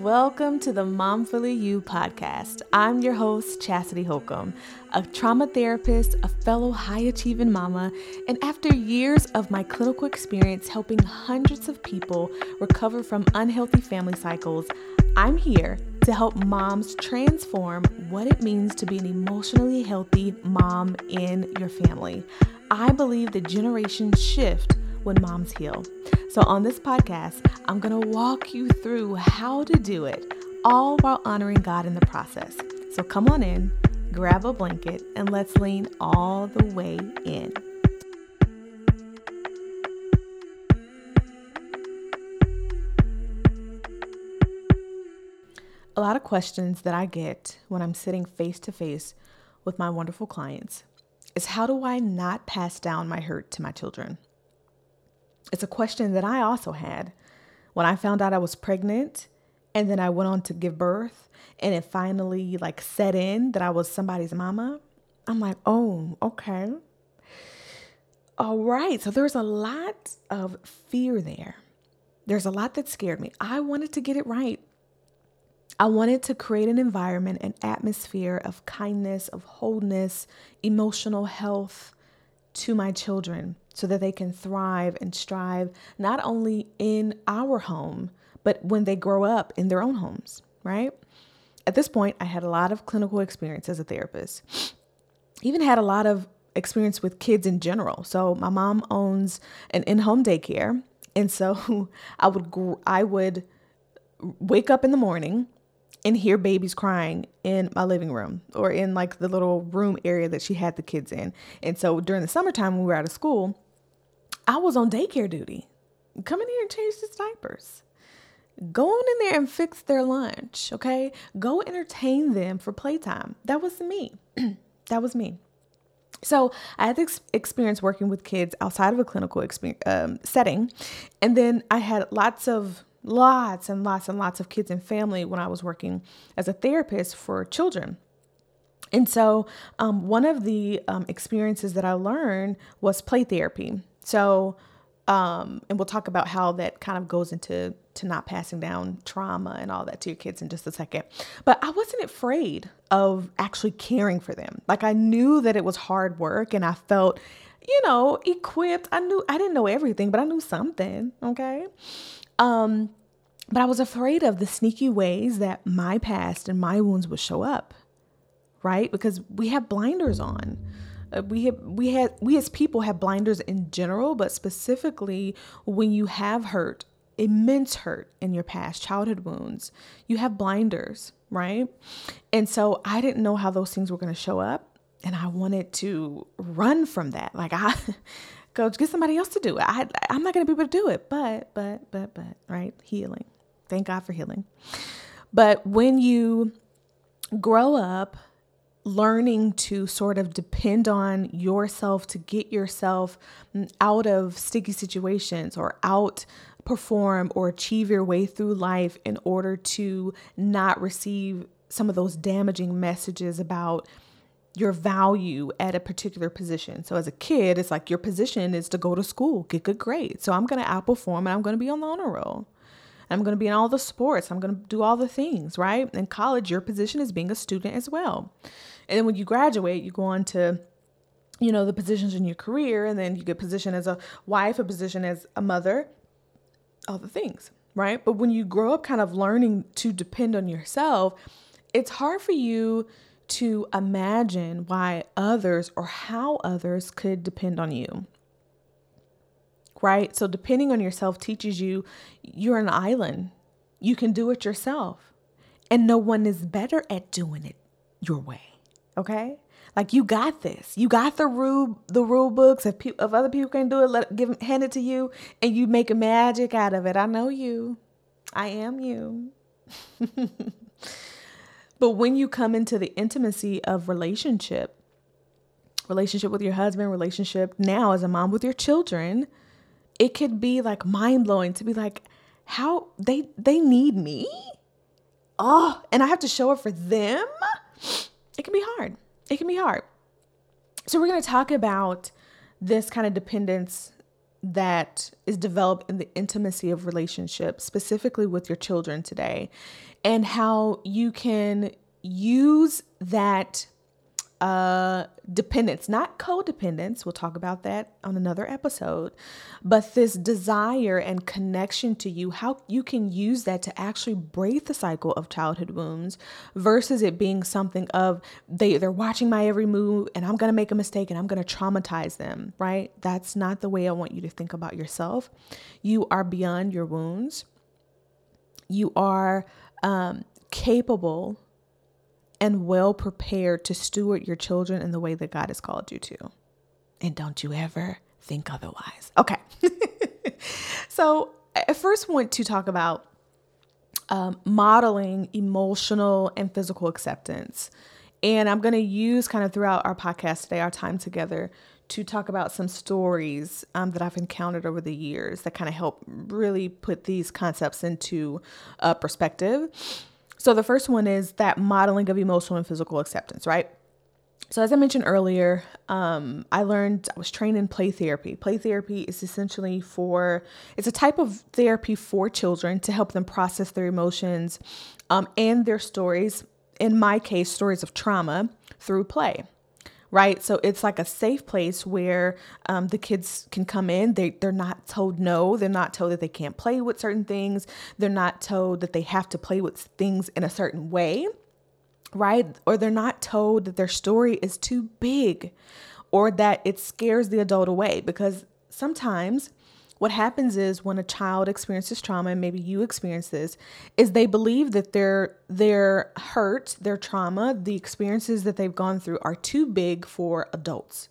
Welcome to the Momfully You podcast. I'm your host, Chastity Holcomb, a trauma therapist, a fellow high achieving mama, and after years of my clinical experience helping hundreds of people recover from unhealthy family cycles, I'm here to help moms transform what it means to be an emotionally healthy mom in your family. I believe the generations shift when moms heal. So, on this podcast, I'm going to walk you through how to do it, all while honoring God in the process. So, come on in, grab a blanket, and let's lean all the way in. A lot of questions that I get when I'm sitting face to face with my wonderful clients is how do I not pass down my hurt to my children? It's a question that I also had when I found out I was pregnant and then I went on to give birth and it finally like set in that I was somebody's mama. I'm like, "Oh, okay." All right. So there's a lot of fear there. There's a lot that scared me. I wanted to get it right. I wanted to create an environment, an atmosphere of kindness, of wholeness, emotional health to my children so that they can thrive and strive not only in our home, but when they grow up in their own homes, right? At this point, I had a lot of clinical experience as a therapist. Even had a lot of experience with kids in general. So my mom owns an in-home daycare, and so I would I would wake up in the morning and hear babies crying in my living room or in like the little room area that she had the kids in. And so during the summertime when we were out of school, I was on daycare duty. Come in here and change the diapers. Go on in there and fix their lunch, okay? Go entertain them for playtime. That was me. that was me. So I had this experience working with kids outside of a clinical um, setting, and then I had lots of lots and lots and lots of kids and family when I was working as a therapist for children. And so, um, one of the um, experiences that I learned was play therapy. So, um, and we'll talk about how that kind of goes into to not passing down trauma and all that to your kids in just a second. But I wasn't afraid of actually caring for them. Like I knew that it was hard work, and I felt, you know, equipped. I knew I didn't know everything, but I knew something. Okay. Um, but I was afraid of the sneaky ways that my past and my wounds would show up, right? Because we have blinders on. Uh, we have we had we as people have blinders in general, but specifically when you have hurt, immense hurt in your past, childhood wounds, you have blinders, right? And so I didn't know how those things were going to show up, and I wanted to run from that. Like I go get somebody else to do it. I, I'm not going to be able to do it. But, but, but, but, right? Healing. Thank God for healing. But when you grow up learning to sort of depend on yourself to get yourself out of sticky situations or out perform or achieve your way through life in order to not receive some of those damaging messages about your value at a particular position. So as a kid, it's like your position is to go to school, get good grades. So I'm going to outperform and I'm going to be on the honor roll. I'm going to be in all the sports. I'm going to do all the things, right? In college, your position is being a student as well. And then when you graduate, you go on to you know the positions in your career and then you get position as a wife a position as a mother all the things right but when you grow up kind of learning to depend on yourself it's hard for you to imagine why others or how others could depend on you. Right? So, depending on yourself teaches you you're an island. You can do it yourself. And no one is better at doing it your way. Okay? Like you got this. You got the rule the rule books. If, pe- if other people can do it, let give hand it to you, and you make a magic out of it. I know you. I am you. But when you come into the intimacy of relationship, relationship with your husband, relationship now as a mom with your children, it could be like mind blowing to be like, how they they need me. Oh, and I have to show up for them. It can be hard. It can be hard. So we're to talk about this kind of dependence that is developed in the intimacy of relationships, specifically with your children today, and how you can use that uh, dependence, not codependence. We'll talk about that on another episode. But this desire and connection to you, how you can use that to actually break the cycle of childhood wounds versus it being something of they, they're watching my every move and I'm going to make a mistake and I'm going to traumatize them, right? That's not the way I want you to think about yourself. You are beyond your wounds. You are um, capable and well prepared to steward your children in the way that God has called you to. And don't you ever think otherwise. Okay. so, I first want to talk about um, modeling emotional and physical acceptance. And I'm going to use kind of throughout our podcast today, our time together, to talk about some stories um, that I've encountered over the years that kind of help really put these concepts into uh, perspective. So the first one is that modeling of emotional and physical acceptance, right? So as I mentioned earlier, um, I learned I was trained in play therapy. Play therapy is essentially for it's a type of therapy for children to help them process their emotions um, and their stories. In my case, stories of trauma through play right? So it's like a safe place where um, the kids can come in. They, they're not told no. They're not told that they can't play with certain things. They're not told that they have to play with things in a certain way, right? Or they're not told that their story is too big or that it scares the adult away because sometimes what happens is when a child experiences trauma and maybe you experience this is they believe that their their hurt their trauma the experiences that they've gone through are too big for adults.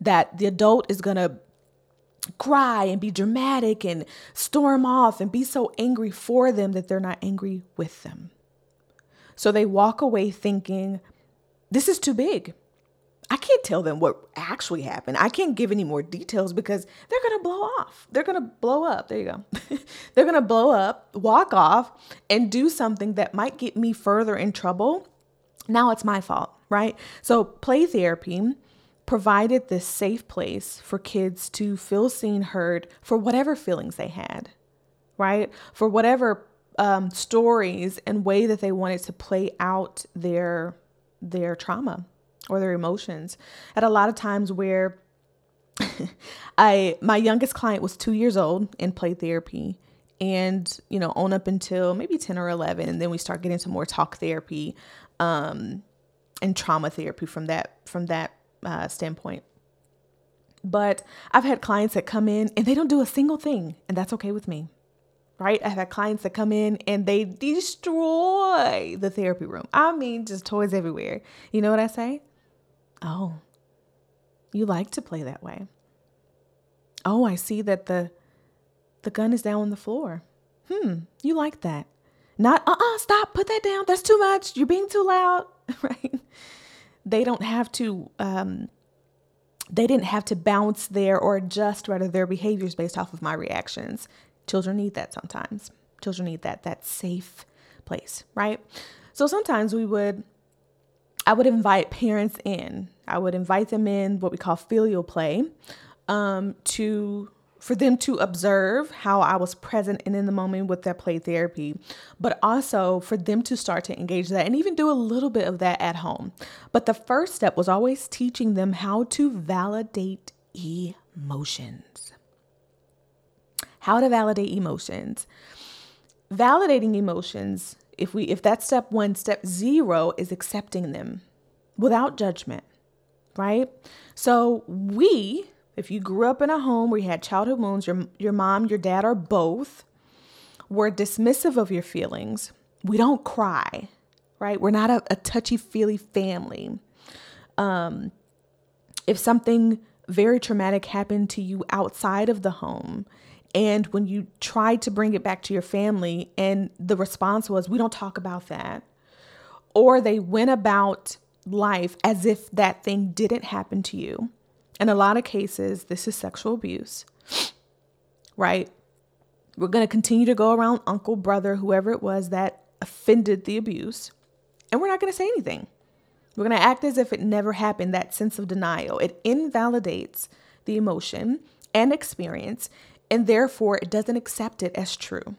That the adult is going to cry and be dramatic and storm off and be so angry for them that they're not angry with them. So they walk away thinking this is too big I can't tell them what actually happened. I can't give any more details because they're going to blow off. They're going to blow up. There you go. they're going to blow up, walk off, and do something that might get me further in trouble. Now it's my fault, right? So, play therapy provided this safe place for kids to feel seen, heard for whatever feelings they had, right? For whatever um, stories and way that they wanted to play out their their trauma or their emotions. At a lot of times where I my youngest client was 2 years old in play therapy and you know on up until maybe 10 or 11 and then we start getting to more talk therapy um and trauma therapy from that from that uh, standpoint but I've had clients that come in and they don't do a single thing, and that's okay with me. Right? I've had clients that come in and they destroy the therapy room. I mean, just toys everywhere. You know what I say? Oh, you like to play that way. Oh, I see that the the gun is down on the floor. Hmm, you like that. Not uh-uh, stop, put that down. That's too much. You're being too loud, right? They don't have to um they didn't have to bounce there or adjust rather their behaviors based off of my reactions. Children need that sometimes. Children need that that safe place, right? So sometimes we would I would invite parents in. I would invite them in what we call filial play um, to for them to observe how I was present and in the moment with their play therapy, but also for them to start to engage that and even do a little bit of that at home. But the first step was always teaching them how to validate emotions. How to validate emotions. Validating emotions if we if that's step 1 step 0 is accepting them without judgment right? So we if you grew up in a home where you had childhood wounds your your mom your dad or both were dismissive of your feelings we don't cry right? We're not a, a touchy feely family. Um if something very traumatic happened to you outside of the home and when you tried to bring it back to your family, and the response was, we don't talk about that, or they went about life as if that thing didn't happen to you. In a lot of cases, this is sexual abuse, right? We're going to continue to go around uncle, brother, whoever it was that offended the abuse, and we're not going to say anything. We're going to act as if it never happened, that sense of denial. It invalidates the emotion and experience, and therefore it doesn't accept it as true.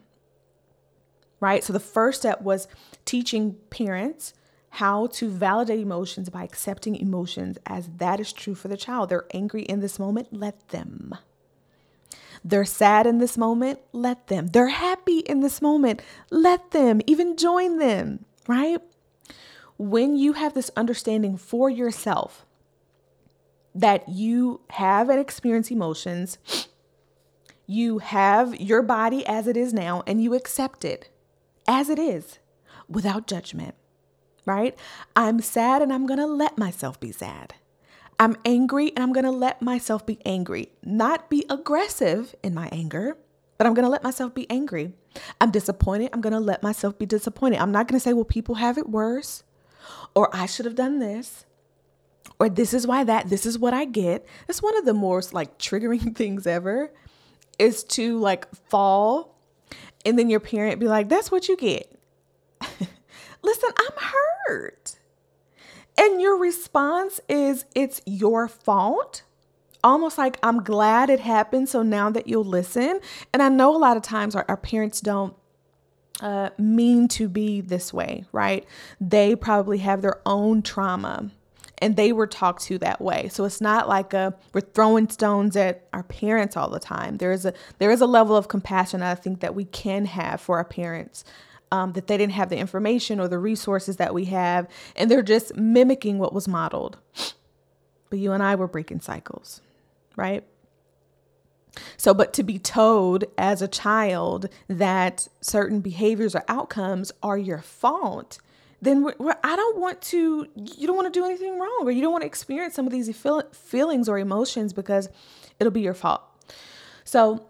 Right? So the first step was teaching parents how to validate emotions by accepting emotions as that is true for the child. They're angry in this moment, let them. They're sad in this moment, let them. They're happy in this moment, let them. Even join them, right? When you have this understanding for yourself that you have and experience emotions, you have your body as it is now, and you accept it as it is without judgment, right? I'm sad and I'm gonna let myself be sad. I'm angry and I'm gonna let myself be angry, not be aggressive in my anger, but I'm gonna let myself be angry. I'm disappointed. I'm gonna let myself be disappointed. I'm not gonna say, well, people have it worse, or I should have done this, or this is why that, this is what I get. It's one of the most like triggering things ever is to like fall and then your parent be like, that's what you get. Listen, I'm hurt. And your response is, it's your fault. Almost like, I'm glad it happened. So now that you'll listen. And I know a lot of times our, our parents don't uh, mean to be this way, right? They probably have their own trauma and they were talked to that way. So it's not like a we're throwing stones at our parents all the time. There is a there is a level of compassion I think that we can have for our parents um, that they didn't have the information or the resources that we have, and they're just mimicking what was modeled. But you and I were breaking cycles, right? So, but to be told as a child that certain behaviors or outcomes are your fault, then we're, we're, I don't want to, you don't want to do anything wrong, or you don't want to experience some of these feel, feelings or emotions because it'll be your fault. So,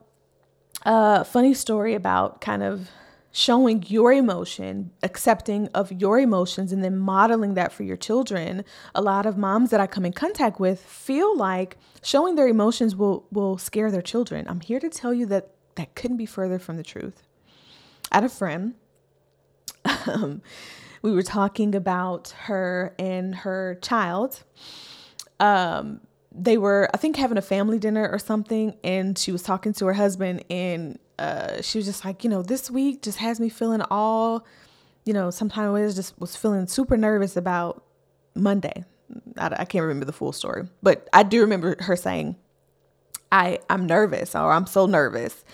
a uh, funny story about kind of showing your emotion, accepting of your emotions, and then modeling that for your children. A lot of moms that I come in contact with feel like showing their emotions will will scare their children. I'm here to tell you that that couldn't be further from the truth. I had a friend. Um, we were talking about her and her child. Um, they were, I think, having a family dinner or something, and she was talking to her husband, and uh, she was just like, you know, this week just has me feeling all, you know, sometimes I just was feeling super nervous about Monday. I, I can't remember the full story, but I do remember her saying, I, I'm nervous or I'm so nervous.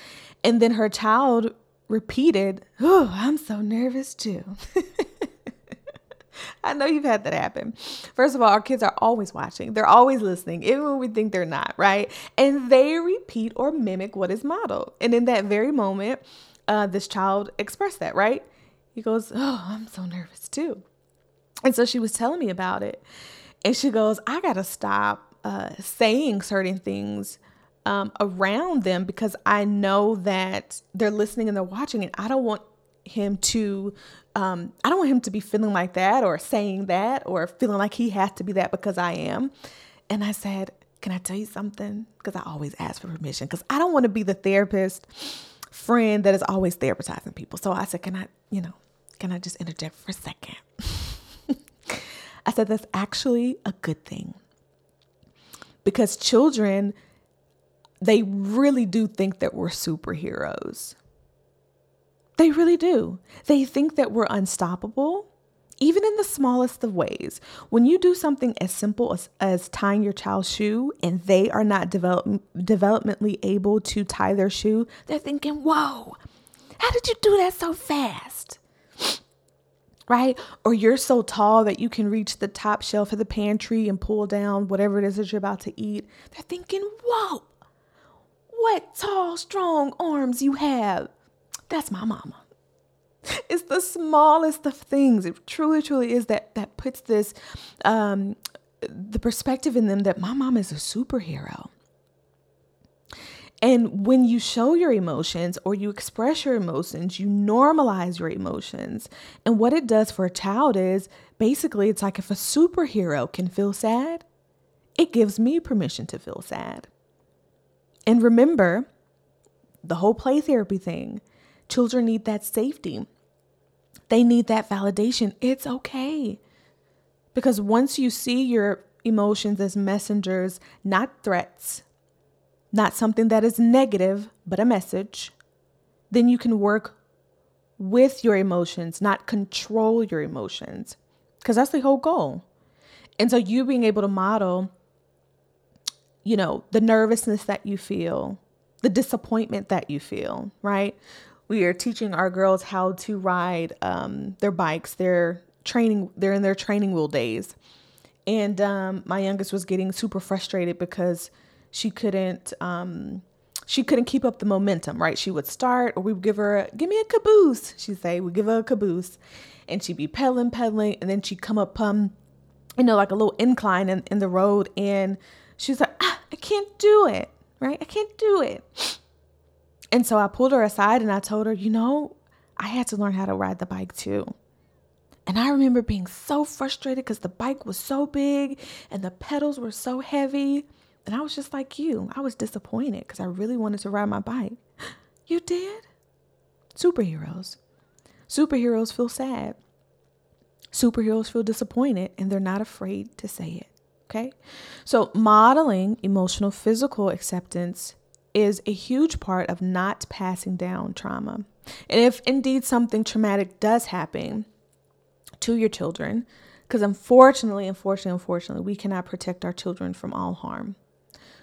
And then her child repeated, Oh, I'm so nervous too. I know you've had that happen. First of all, our kids are always watching, they're always listening, even when we think they're not, right? And they repeat or mimic what is modeled. And in that very moment, uh, this child expressed that, right? He goes, Oh, I'm so nervous too. And so she was telling me about it. And she goes, I got to stop uh, saying certain things um, around them because I know that they're listening and they're watching, and I don't want him to um, I don't want him to be feeling like that or saying that or feeling like he has to be that because I am. And I said, Can I tell you something? Because I always ask for permission because I don't want to be the therapist friend that is always therapizing people. So I said, Can I, you know, can I just interject for a second? I said, That's actually a good thing because children, they really do think that we're superheroes. They really do. They think that we're unstoppable, even in the smallest of ways. When you do something as simple as, as tying your child's shoe and they are not develop, developmentally able to tie their shoe, they're thinking, whoa, how did you do that so fast? Right? Or you're so tall that you can reach the top shelf of the pantry and pull down whatever it is that you're about to eat. They're thinking, whoa, what tall, strong arms you have. That's my mama. It's the smallest of things. It truly, truly is that that puts this um, the perspective in them that my mom is a superhero. And when you show your emotions or you express your emotions, you normalize your emotions. And what it does for a child is basically it's like if a superhero can feel sad, it gives me permission to feel sad. And remember the whole play therapy thing. Children need that safety. They need that validation. It's okay. Because once you see your emotions as messengers, not threats, not something that is negative, but a message, then you can work with your emotions, not control your emotions, because that's the whole goal. And so, you being able to model, you know, the nervousness that you feel, the disappointment that you feel, right? We are teaching our girls how to ride um, their bikes. They're training, they're in their training wheel days. And um, my youngest was getting super frustrated because she couldn't um, she couldn't keep up the momentum, right? She would start, or we would give her, a, give me a caboose. She'd say, we give her a caboose, and she'd be pedaling, pedaling, and then she'd come up, um, you know, like a little incline in, in the road, and she's like, ah, I can't do it, right? I can't do it. And so I pulled her aside and I told her, you know, I had to learn how to ride the bike too. And I remember being so frustrated because the bike was so big and the pedals were so heavy. And I was just like you. I was disappointed because I really wanted to ride my bike. You did? Superheroes. Superheroes feel sad. Superheroes feel disappointed and they're not afraid to say it. Okay. So, modeling emotional physical acceptance is a huge part of not passing down trauma. And if indeed something traumatic does happen to your children, because unfortunately, unfortunately, unfortunately, we cannot protect our children from all harm.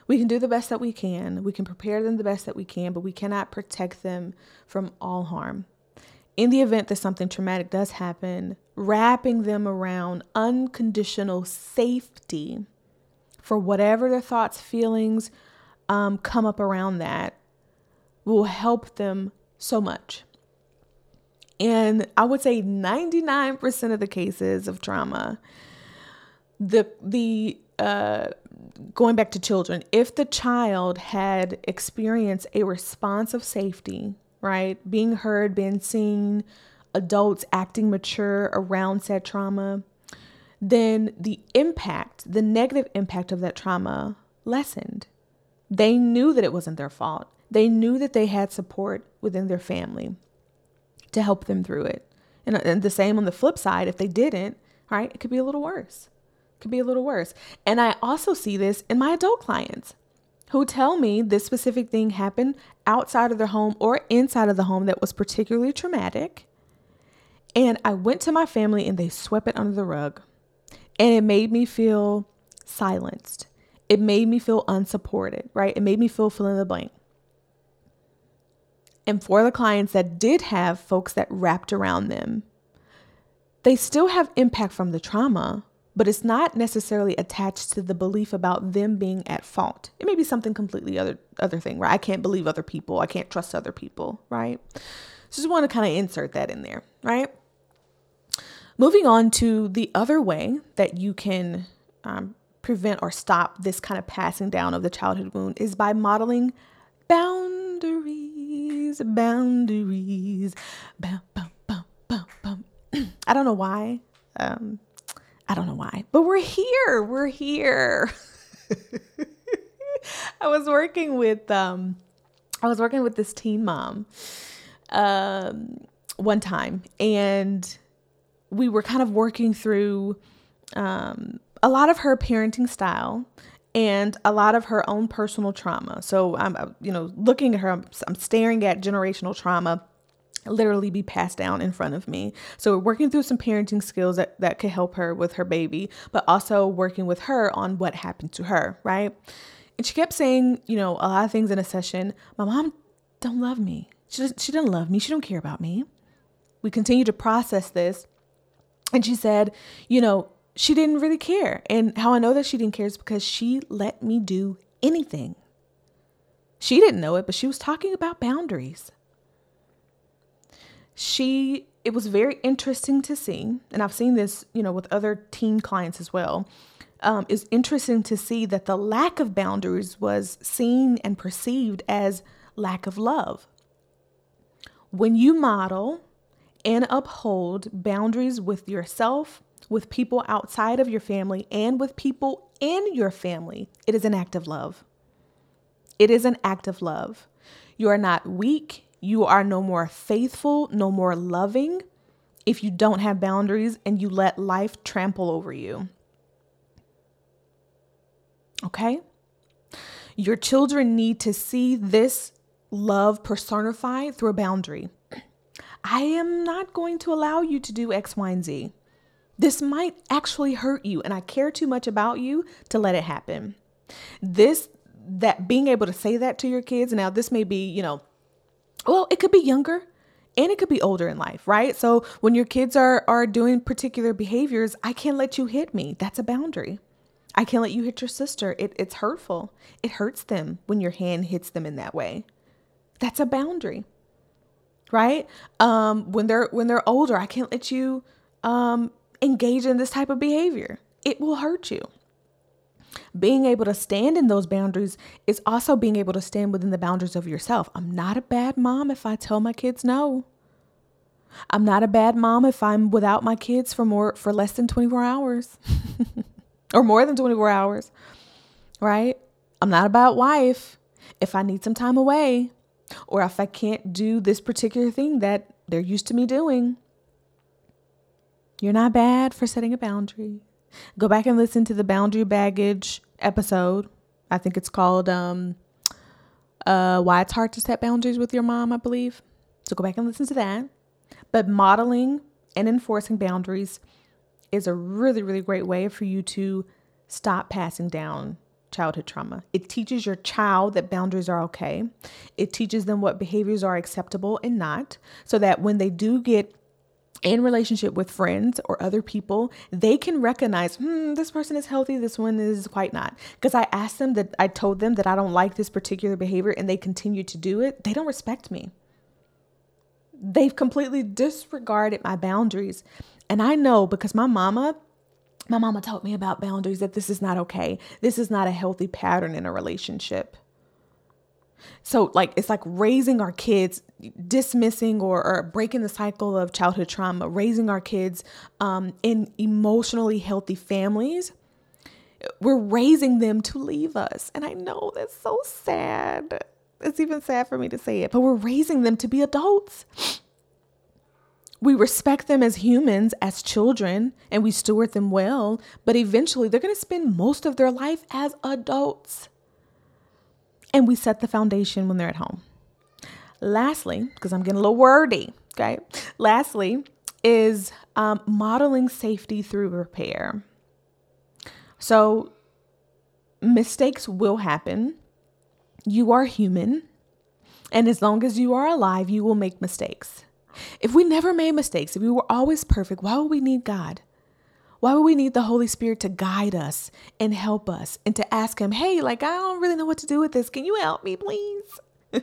We can do the best that we can. We can prepare them the best that we can, but we cannot protect them from all harm. In the event that something traumatic does happen, wrapping them around unconditional safety for whatever their thoughts, feelings um, come up around that will help them so much. And I would say 99% of the cases of trauma, the the uh, going back to children, if the child had experienced a response of safety, right, being heard, being seen, adults acting mature around said trauma, then the impact, the negative impact of that trauma lessened. They knew that it wasn't their fault. They knew that they had support within their family to help them through it. And, uh, and the same on the flip side, if they didn't, right, it could be a little worse could be a little worse. And I also see this in my adult clients who tell me this specific thing happened outside of their home or inside of the home that was particularly traumatic. And I went to my family and they swept it under the rug. And it made me feel silenced. It made me feel unsupported, right? It made me feel fill in the blank. And for the clients that did have folks that wrapped around them, they still have impact from the trauma, but it's not necessarily attached to the belief about them being at fault. It may be something completely other other thing, right? I can't believe other people. I can't trust other people, right? So just want to kind of insert that in there, right? Moving on to the other way that you can um, prevent or stop this kind of passing down of the childhood wound is by modeling boundaries, boundaries. Bum, bum, bum, bum, bum. I don't know why. Um, I don't know why, but we're here. We're here. I was working with um I was working with this teen mom um one time and we were kind of working through um a lot of her parenting style and a lot of her own personal trauma. So I'm uh, you know looking at her I'm, I'm staring at generational trauma literally be passed down in front of me. So we're working through some parenting skills that, that could help her with her baby, but also working with her on what happened to her, right? And she kept saying, you know, a lot of things in a session. My mom don't love me. She doesn't, she doesn't love me. She don't care about me. We continue to process this. And she said, you know, she didn't really care. And how I know that she didn't care is because she let me do anything. She didn't know it, but she was talking about boundaries she it was very interesting to see and i've seen this you know with other teen clients as well um, it's interesting to see that the lack of boundaries was seen and perceived as lack of love when you model and uphold boundaries with yourself with people outside of your family and with people in your family it is an act of love it is an act of love you are not weak you are no more faithful, no more loving if you don't have boundaries and you let life trample over you. Okay? Your children need to see this love personified through a boundary. I am not going to allow you to do X, Y, and Z. This might actually hurt you, and I care too much about you to let it happen. This, that being able to say that to your kids, now this may be, you know, well, it could be younger and it could be older in life, right? So when your kids are are doing particular behaviors, I can't let you hit me. That's a boundary. I can't let you hit your sister. It, it's hurtful. It hurts them when your hand hits them in that way. That's a boundary, right? Um, when they're when they're older, I can't let you um, engage in this type of behavior. It will hurt you. Being able to stand in those boundaries is also being able to stand within the boundaries of yourself. I'm not a bad mom if I tell my kids no. I'm not a bad mom if I'm without my kids for more for less than 24 hours or more than 24 hours. Right? I'm not a bad wife if I need some time away or if I can't do this particular thing that they're used to me doing. You're not bad for setting a boundary. Go back and listen to the boundary baggage episode. I think it's called um uh why it's hard to set boundaries with your mom, I believe. So go back and listen to that. But modeling and enforcing boundaries is a really really great way for you to stop passing down childhood trauma. It teaches your child that boundaries are okay. It teaches them what behaviors are acceptable and not, so that when they do get in relationship with friends or other people, they can recognize, hmm, this person is healthy, this one is quite not. Because I asked them that I told them that I don't like this particular behavior and they continue to do it, they don't respect me. They've completely disregarded my boundaries. And I know because my mama, my mama taught me about boundaries that this is not okay. This is not a healthy pattern in a relationship. So, like, it's like raising our kids, dismissing or, or breaking the cycle of childhood trauma, raising our kids um, in emotionally healthy families. We're raising them to leave us. And I know that's so sad. It's even sad for me to say it, but we're raising them to be adults. We respect them as humans, as children, and we steward them well, but eventually they're going to spend most of their life as adults and we set the foundation when they're at home. Lastly, because I'm getting a little wordy, okay? Lastly, is um, modeling safety through repair. So, mistakes will happen. You are human. And as long as you are alive, you will make mistakes. If we never made mistakes, if we were always perfect, why would we need God? Why would we need the Holy Spirit to guide us and help us and to ask Him, hey, like, I don't really know what to do with this. Can you help me, please?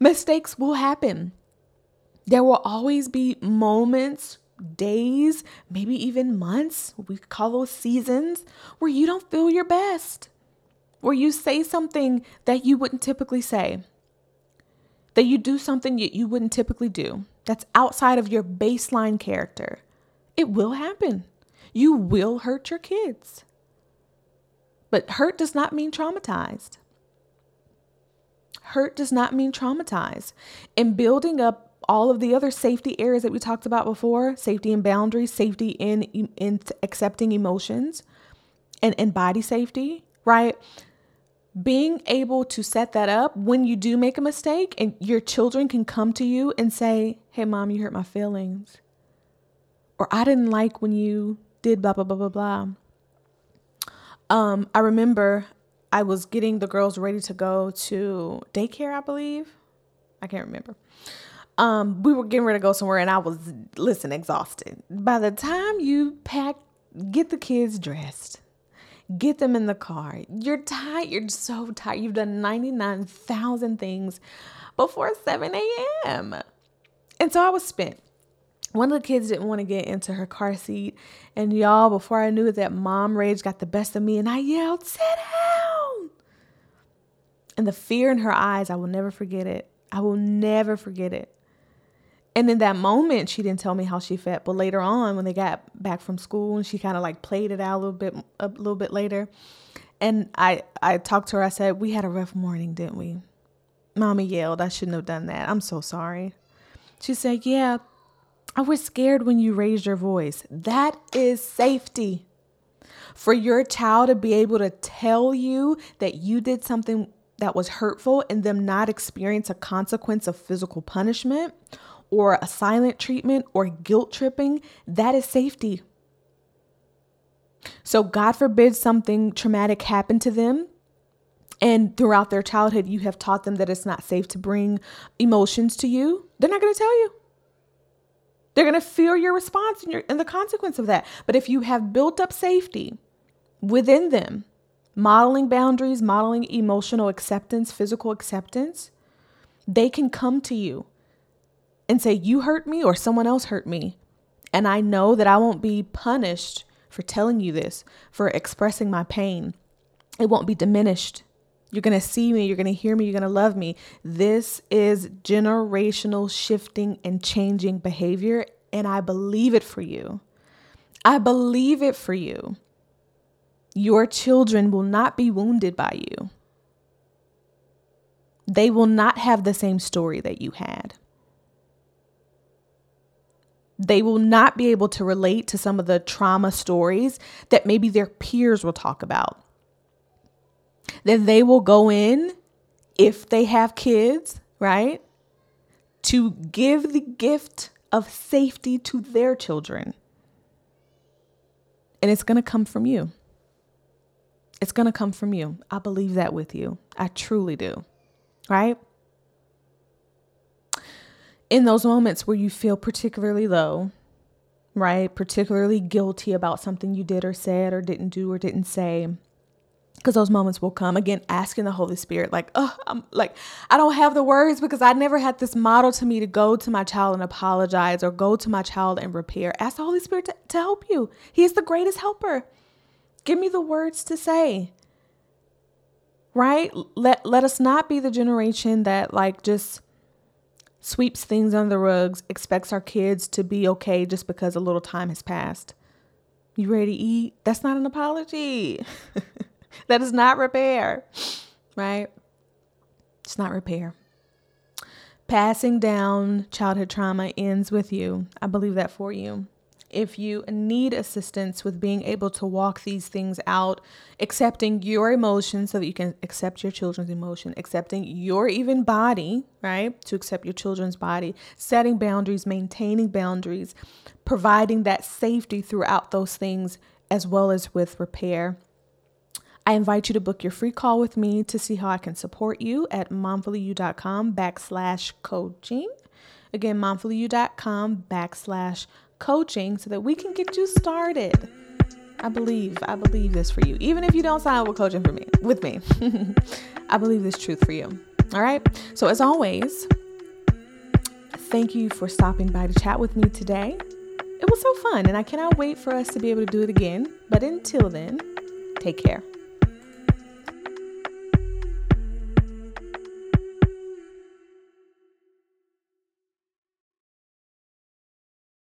Mistakes will happen. There will always be moments, days, maybe even months, we call those seasons, where you don't feel your best, where you say something that you wouldn't typically say, that you do something that you wouldn't typically do, that's outside of your baseline character. It will happen. You will hurt your kids. But hurt does not mean traumatized. Hurt does not mean traumatized. And building up all of the other safety areas that we talked about before safety and boundaries, safety in, in accepting emotions, and, and body safety, right? Being able to set that up when you do make a mistake and your children can come to you and say, Hey, mom, you hurt my feelings or I didn't like when you did blah blah blah blah blah. Um, I remember I was getting the girls ready to go to daycare, I believe. I can't remember. Um, we were getting ready to go somewhere and I was listen exhausted. By the time you pack get the kids dressed, get them in the car. You're tired. You're so tired. You've done 99,000 things before 7 a.m. And so I was spent one of the kids didn't want to get into her car seat. And y'all, before I knew it, that mom rage got the best of me and I yelled, Sit down. And the fear in her eyes, I will never forget it. I will never forget it. And in that moment, she didn't tell me how she felt. But later on, when they got back from school and she kind of like played it out a little bit, a little bit later. And I, I talked to her. I said, We had a rough morning, didn't we? Mommy yelled. I shouldn't have done that. I'm so sorry. She said, Yeah, I was scared when you raised your voice. That is safety. For your child to be able to tell you that you did something that was hurtful and them not experience a consequence of physical punishment or a silent treatment or guilt tripping, that is safety. So, God forbid something traumatic happened to them. And throughout their childhood, you have taught them that it's not safe to bring emotions to you. They're not going to tell you. They're going to feel your response and, your, and the consequence of that. But if you have built up safety within them, modeling boundaries, modeling emotional acceptance, physical acceptance, they can come to you and say, You hurt me or someone else hurt me. And I know that I won't be punished for telling you this, for expressing my pain. It won't be diminished. You're going to see me, you're going to hear me, you're going to love me. This is generational shifting and changing behavior, and I believe it for you. I believe it for you. Your children will not be wounded by you. They will not have the same story that you had. They will not be able to relate to some of the trauma stories that maybe their peers will talk about that they will go in if they have kids, right? To give the gift of safety to their children. And it's going to come from you. It's going to come from you. I believe that with you. I truly do. Right? In those moments where you feel particularly low, right? Particularly guilty about something you did or said or didn't do or didn't say, because those moments will come. Again asking the holy spirit like oh i'm like i don't have the words because i never had this model to me to go to my child and apologize or go to my child and repair. Ask the holy spirit to, to help you. He is the greatest helper. Give me the words to say. Right? Let let us not be the generation that like just sweeps things under the rugs expects our kids to be okay just because a little time has passed. You ready to eat? That's not an apology that is not repair, right? It's not repair. Passing down childhood trauma ends with you. I believe that for you. If you need assistance with being able to walk these things out, accepting your emotions so that you can accept your children's emotion, accepting your even body, right? To accept your children's body, setting boundaries, maintaining boundaries, providing that safety throughout those things, as well as with repair I invite you to book your free call with me to see how I can support you at momfullyyou.com backslash coaching. Again, momfullyyou.com backslash coaching so that we can get you started. I believe, I believe this for you. Even if you don't sign up with coaching for me, with me, I believe this truth for you. All right. So as always, thank you for stopping by to chat with me today. It was so fun, and I cannot wait for us to be able to do it again. But until then, take care.